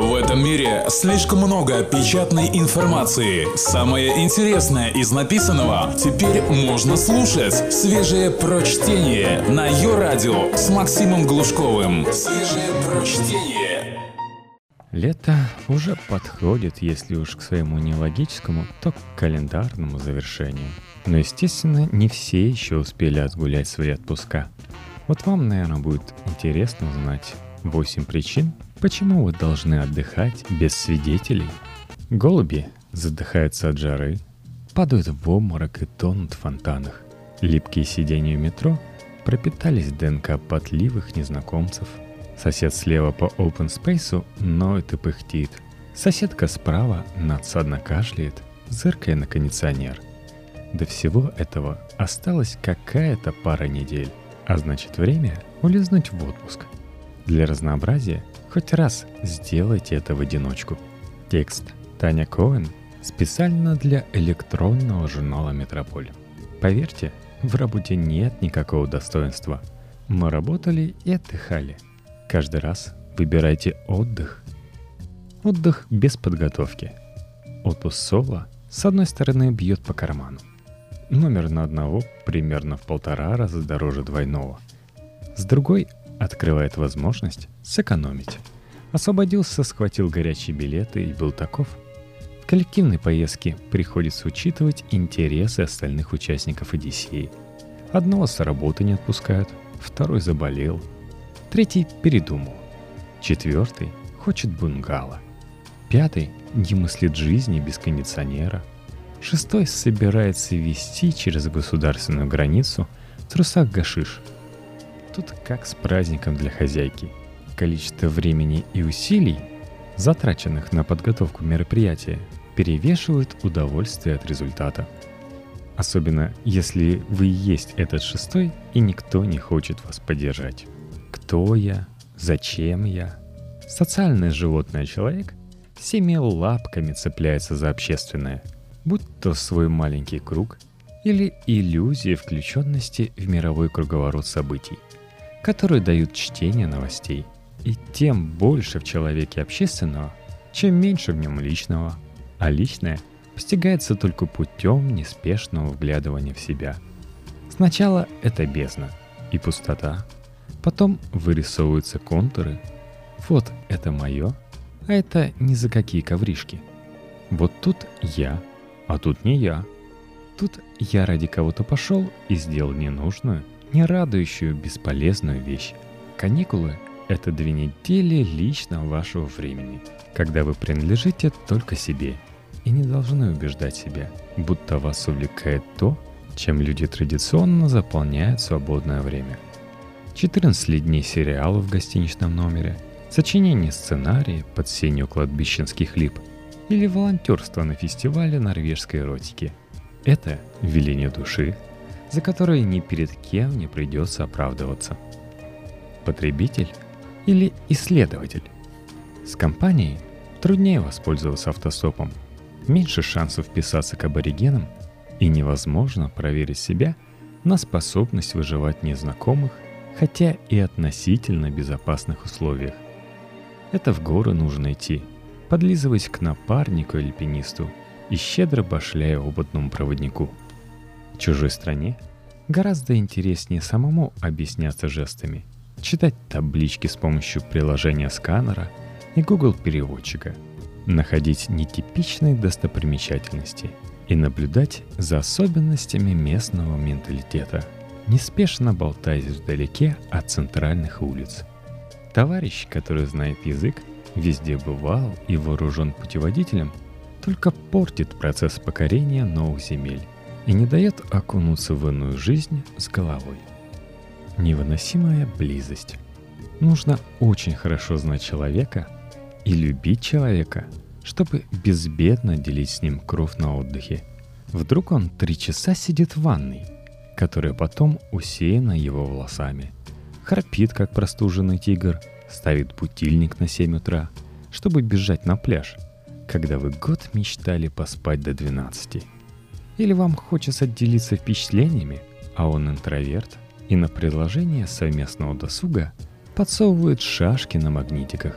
В этом мире слишком много печатной информации. Самое интересное из написанного теперь можно слушать. Свежее прочтение на ее радио с Максимом Глушковым. Свежее прочтение. Лето уже подходит, если уж к своему не логическому, то к календарному завершению. Но, естественно, не все еще успели отгулять свои отпуска. Вот вам, наверное, будет интересно узнать 8 причин, почему вы должны отдыхать без свидетелей. Голуби задыхаются от жары, падают в обморок и тонут в фонтанах. Липкие сиденья метро пропитались ДНК потливых незнакомцев. Сосед слева по open space ноет и пыхтит. Соседка справа надсадно кашляет, зыркая на кондиционер. До всего этого осталась какая-то пара недель, а значит время улизнуть в отпуск. Для разнообразия хоть раз сделайте это в одиночку. Текст Таня Коэн специально для электронного журнала «Метрополь». Поверьте, в работе нет никакого достоинства. Мы работали и отдыхали. Каждый раз выбирайте отдых. Отдых без подготовки. Отпуск соло, с одной стороны, бьет по карману. Номер на одного примерно в полтора раза дороже двойного. С другой открывает возможность сэкономить. Освободился, схватил горячие билеты и был таков. В коллективной поездке приходится учитывать интересы остальных участников Одиссеи. Одного с работы не отпускают, второй заболел, третий передумал, четвертый хочет бунгало, пятый не мыслит жизни без кондиционера, шестой собирается вести через государственную границу в трусах гашиш – Тут как с праздником для хозяйки. Количество времени и усилий, затраченных на подготовку мероприятия, перевешивают удовольствие от результата. Особенно если вы есть этот шестой, и никто не хочет вас поддержать. Кто я? Зачем я? Социальное животное человек всеми лапками цепляется за общественное, будь то свой маленький круг или иллюзия включенности в мировой круговорот событий – которые дают чтение новостей. И тем больше в человеке общественного, чем меньше в нем личного. А личное постигается только путем неспешного вглядывания в себя. Сначала это бездна и пустота, потом вырисовываются контуры. Вот это мое, а это ни за какие ковришки. Вот тут я, а тут не я. Тут я ради кого-то пошел и сделал ненужную – не радующую бесполезную вещь. Каникулы – это две недели личного вашего времени, когда вы принадлежите только себе и не должны убеждать себя, будто вас увлекает то, чем люди традиционно заполняют свободное время. 14 дней сериалов в гостиничном номере, сочинение сценария под сенью кладбищенских лип или волонтерство на фестивале норвежской эротики. Это веление души, за которые ни перед кем не придется оправдываться. Потребитель или исследователь? С компанией труднее воспользоваться автостопом, меньше шансов вписаться к аборигенам и невозможно проверить себя на способность выживать в незнакомых, хотя и относительно безопасных условиях. Это в горы нужно идти, подлизываясь к напарнику альпинисту и щедро башляя опытному проводнику – чужой стране гораздо интереснее самому объясняться жестами, читать таблички с помощью приложения сканера и Google переводчика, находить нетипичные достопримечательности и наблюдать за особенностями местного менталитета, неспешно болтаясь вдалеке от центральных улиц. Товарищ, который знает язык, везде бывал и вооружен путеводителем, только портит процесс покорения новых земель и не дает окунуться в иную жизнь с головой. Невыносимая близость. Нужно очень хорошо знать человека и любить человека, чтобы безбедно делить с ним кровь на отдыхе. Вдруг он три часа сидит в ванной, которая потом усеяна его волосами. Храпит, как простуженный тигр, ставит будильник на 7 утра, чтобы бежать на пляж, когда вы год мечтали поспать до 12. Или вам хочется делиться впечатлениями, а он интроверт, и на предложение совместного досуга подсовывает шашки на магнитиках.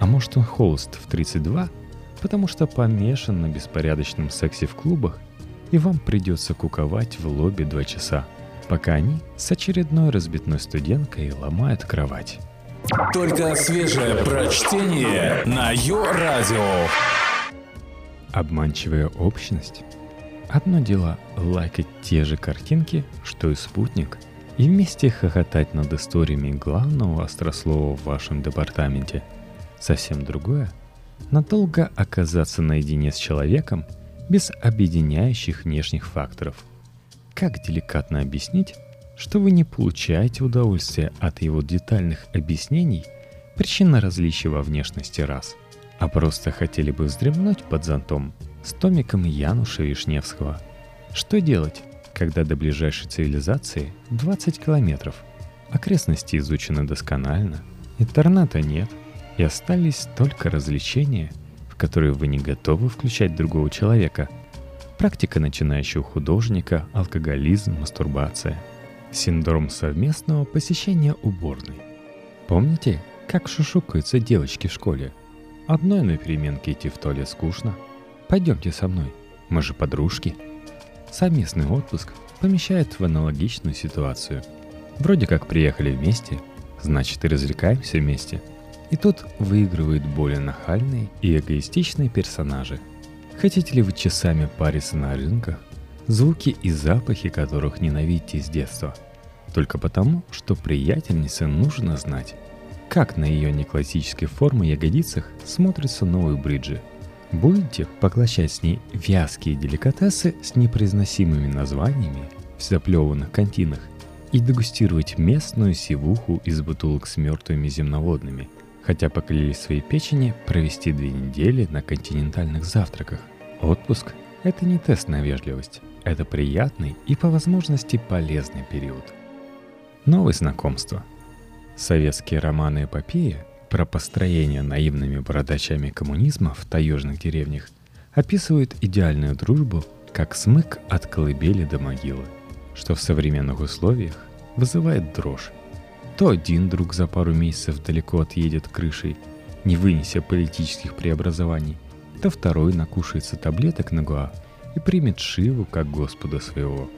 А может он холост в 32, потому что помешан на беспорядочном сексе в клубах, и вам придется куковать в лобби два часа, пока они с очередной разбитной студенткой ломают кровать. Только свежее прочтение на Йо-Радио. Обманчивая общность. Одно дело лайкать те же картинки, что и спутник, и вместе хохотать над историями главного острослова в вашем департаменте. Совсем другое – надолго оказаться наедине с человеком без объединяющих внешних факторов. Как деликатно объяснить, что вы не получаете удовольствия от его детальных объяснений причина различия во внешности раз, а просто хотели бы вздремнуть под зонтом с томиком Януша Вишневского. Что делать, когда до ближайшей цивилизации 20 километров, окрестности изучены досконально, интернета нет, и остались только развлечения, в которые вы не готовы включать другого человека. Практика начинающего художника, алкоголизм, мастурбация – Синдром совместного посещения уборной. Помните, как шушукаются девочки в школе? Одной на переменке идти в туалет скучно. Пойдемте со мной, мы же подружки. Совместный отпуск помещает в аналогичную ситуацию. Вроде как приехали вместе, значит и развлекаемся вместе. И тут выигрывают более нахальные и эгоистичные персонажи. Хотите ли вы часами париться на рынках, звуки и запахи которых ненавидите с детства. Только потому, что приятельнице нужно знать, как на ее неклассической форме ягодицах смотрятся новые бриджи. Будете поглощать с ней вязкие деликатесы с непроизносимыми названиями в заплеванных кантинах и дегустировать местную сивуху из бутылок с мертвыми земноводными, хотя поклялись своей печени провести две недели на континентальных завтраках. Отпуск – это не тест на вежливость. Это приятный и по возможности полезный период. Новые знакомства. Советские романы эпопеи про построение наивными бородачами коммунизма в таежных деревнях описывают идеальную дружбу как смык от колыбели до могилы, что в современных условиях вызывает дрожь. То один друг за пару месяцев далеко отъедет крышей, не вынеся политических преобразований, то второй накушается таблеток на гуа – и примет Шиву как Господа своего.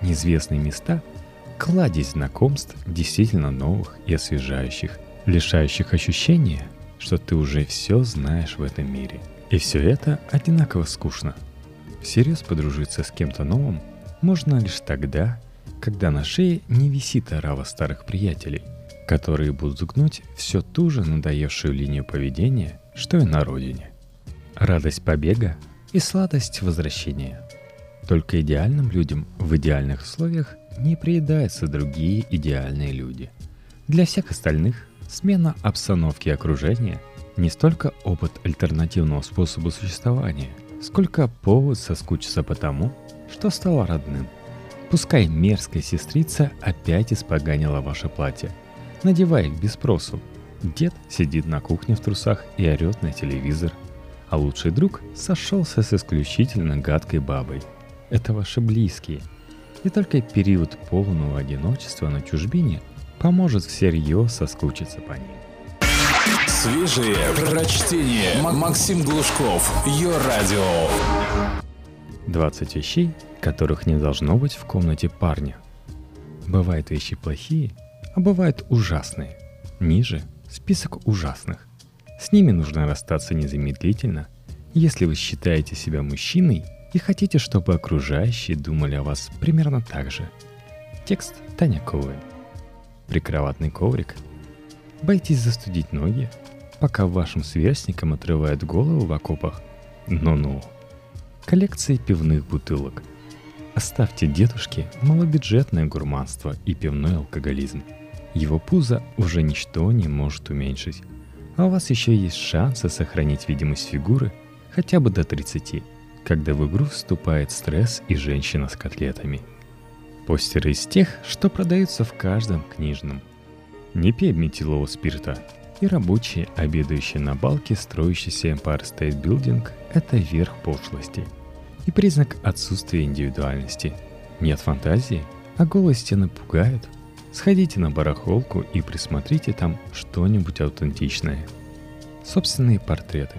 Неизвестные места – кладезь знакомств действительно новых и освежающих, лишающих ощущения, что ты уже все знаешь в этом мире. И все это одинаково скучно. Всерьез подружиться с кем-то новым можно лишь тогда, когда на шее не висит орава старых приятелей, которые будут гнуть все ту же надоевшую линию поведения, что и на родине. Радость побега и сладость возвращения. Только идеальным людям в идеальных условиях не приедаются другие идеальные люди. Для всех остальных смена обстановки и окружения не столько опыт альтернативного способа существования, сколько повод соскучиться по тому, что стало родным. Пускай мерзкая сестрица опять испоганила ваше платье, надевая их без спросу. Дед сидит на кухне в трусах и орет на телевизор – а лучший друг сошелся с исключительно гадкой бабой. Это ваши близкие. И только период полного одиночества на чужбине поможет всерьез соскучиться по ним. Свежие прочтение. Максим Глушков. Ее радио. 20 вещей, которых не должно быть в комнате парня. Бывают вещи плохие, а бывают ужасные. Ниже список ужасных. С ними нужно расстаться незамедлительно, если вы считаете себя мужчиной и хотите, чтобы окружающие думали о вас примерно так же. Текст Таня Коуэн. Прикроватный коврик. Боитесь застудить ноги, пока вашим сверстникам отрывают голову в окопах? Ну-ну. Коллекции пивных бутылок. Оставьте дедушке малобюджетное гурманство и пивной алкоголизм. Его пузо уже ничто не может уменьшить а у вас еще есть шансы сохранить видимость фигуры хотя бы до 30, когда в игру вступает стресс и женщина с котлетами. Постеры из тех, что продаются в каждом книжном. Не пей метилового спирта. И рабочие, обедающие на балке, строящийся Empire State Building – это верх пошлости. И признак отсутствия индивидуальности. Нет фантазии, а голые стены пугают – Сходите на барахолку и присмотрите там что-нибудь аутентичное. собственные портреты.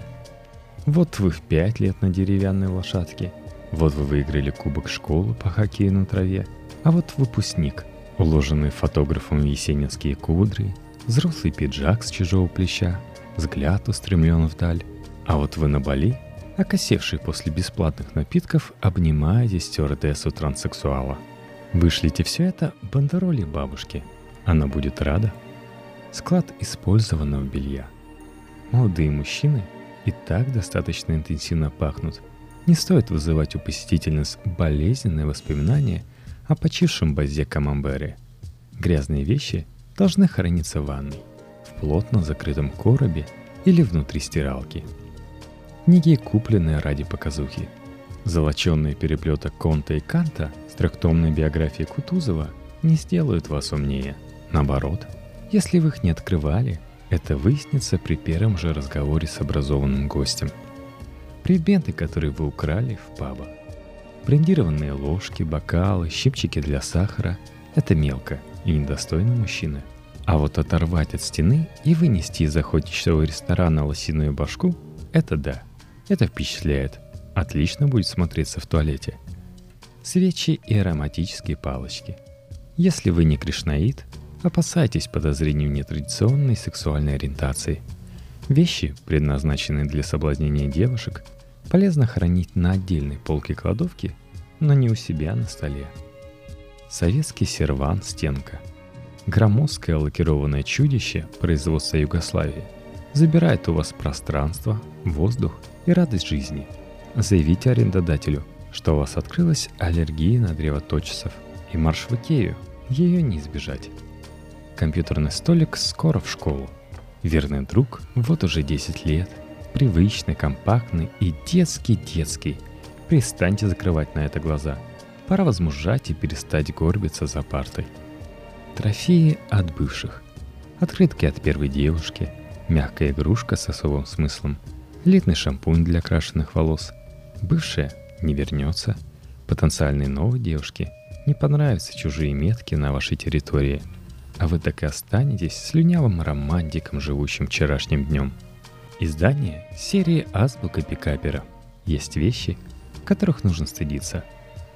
Вот вы в пять лет на деревянной лошадке, вот вы выиграли кубок школы по хоккею на траве, а вот выпускник, уложенный фотографом есенинские кудри, взрослый пиджак с чужого плеча, взгляд устремлен вдаль, а вот вы на Бали, окосевший после бесплатных напитков, обнимаете стюардессу транссексуала. Вышлите все это бандероли бабушки. Она будет рада. Склад использованного белья. Молодые мужчины и так достаточно интенсивно пахнут. Не стоит вызывать у посетительниц болезненные воспоминания о почившем базе камамбере. Грязные вещи должны храниться в ванной, в плотно закрытом коробе или внутри стиралки. Книги, купленные ради показухи. Золоченные переплеты Конта и Канта с трехтомной биографией Кутузова не сделают вас умнее. Наоборот, если вы их не открывали, это выяснится при первом же разговоре с образованным гостем. Предметы, которые вы украли в паба. Брендированные ложки, бокалы, щипчики для сахара – это мелко и недостойно мужчины. А вот оторвать от стены и вынести из охотничьего ресторана лосиную башку – это да, это впечатляет. Отлично будет смотреться в туалете. Свечи и ароматические палочки. Если вы не кришнаит, опасайтесь подозрений в нетрадиционной сексуальной ориентации. Вещи, предназначенные для соблазнения девушек, полезно хранить на отдельной полке кладовки, но не у себя на столе. Советский серван «Стенка». Громоздкое лакированное чудище производства Югославии забирает у вас пространство, воздух и радость жизни. Заявите арендодателю, что у вас открылась аллергия на древоточцев, и марш в Икею, ее не избежать. Компьютерный столик скоро в школу. Верный друг вот уже 10 лет. Привычный, компактный и детский-детский. Перестаньте закрывать на это глаза. Пора возмужать и перестать горбиться за партой. Трофеи от бывших. Открытки от первой девушки. Мягкая игрушка с особым смыслом. Летный шампунь для окрашенных волос. Бывшая не вернется. Потенциальной новой девушке не понравятся чужие метки на вашей территории – а вы так и останетесь слюнявым романтиком, живущим вчерашним днем. Издание серии «Азбука пикапера». Есть вещи, которых нужно стыдиться.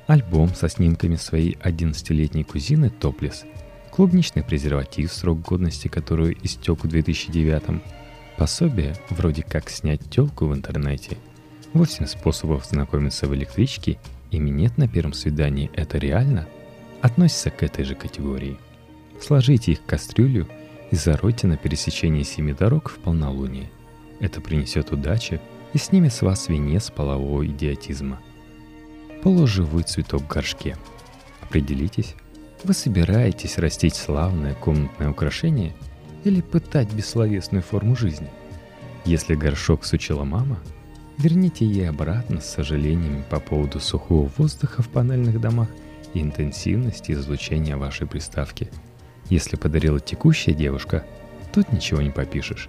Альбом со снимками своей 11-летней кузины Топлес, клубничный презерватив, срок годности которую истек в 2009 пособие вроде как снять телку в интернете, 8 способов знакомиться в электричке и минет на первом свидании «Это реально?» относится к этой же категории – Сложите их в кастрюлю и заройте на пересечении семи дорог в полнолуние. Это принесет удачу и снимет с вас венец полового идиотизма. Полуживой цветок в горшке. Определитесь, вы собираетесь растить славное комнатное украшение или пытать бессловесную форму жизни. Если горшок сучила мама, верните ей обратно с сожалениями по поводу сухого воздуха в панельных домах и интенсивности излучения вашей приставки – если подарила текущая девушка, тут ничего не попишешь.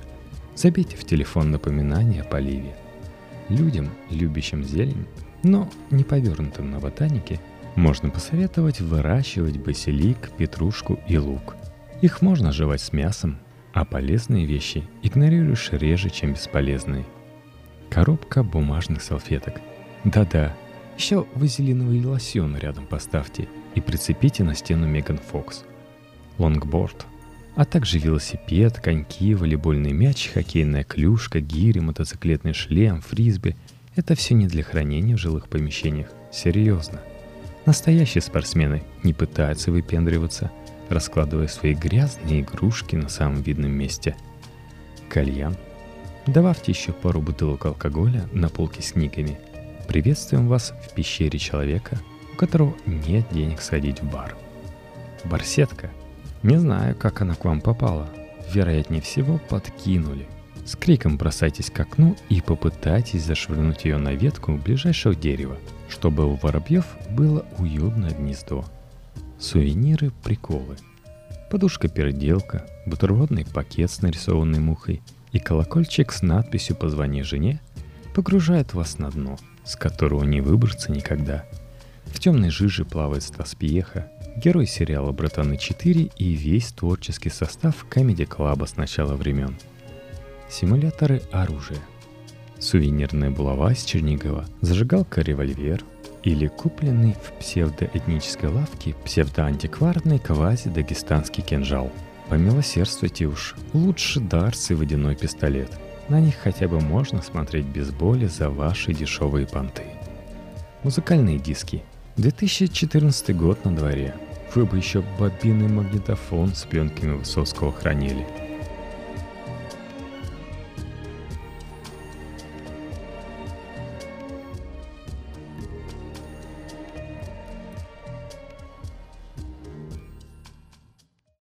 Забейте в телефон напоминание о поливе. Людям, любящим зелень, но не повернутым на ботанике, можно посоветовать выращивать базилик, петрушку и лук. Их можно жевать с мясом, а полезные вещи игнорируешь реже, чем бесполезные. Коробка бумажных салфеток. Да-да, еще вазелиновый лосьон рядом поставьте и прицепите на стену Меган Фокс – лонгборд, а также велосипед, коньки, волейбольный мяч, хоккейная клюшка, гири, мотоциклетный шлем, фрисби – это все не для хранения в жилых помещениях. Серьезно. Настоящие спортсмены не пытаются выпендриваться, раскладывая свои грязные игрушки на самом видном месте. Кальян. Добавьте еще пару бутылок алкоголя на полке с книгами. Приветствуем вас в пещере человека, у которого нет денег сходить в бар. Барсетка – не знаю, как она к вам попала. Вероятнее всего, подкинули. С криком бросайтесь к окну и попытайтесь зашвырнуть ее на ветку ближайшего дерева, чтобы у воробьев было уютное гнездо. Сувениры, приколы. Подушка-переделка, бутербродный пакет с нарисованной мухой и колокольчик с надписью «Позвони жене» погружают вас на дно, с которого не выбраться никогда. В темной жиже плавает Стас Пьеха, герой сериала «Братаны 4» и весь творческий состав Comedy Club с начала времен. симуляторы оружия, сувенирная булава из Чернигова, зажигалка-револьвер или купленный в псевдоэтнической лавке псевдоантикварный квази-дагестанский кинжал. Помилосердствуйте уж, лучше дарс и водяной пистолет. На них хотя бы можно смотреть без боли за ваши дешевые понты. Музыкальные диски. 2014 год на дворе. Вы бы еще бобинный магнитофон с пленками Высоцкого хранили –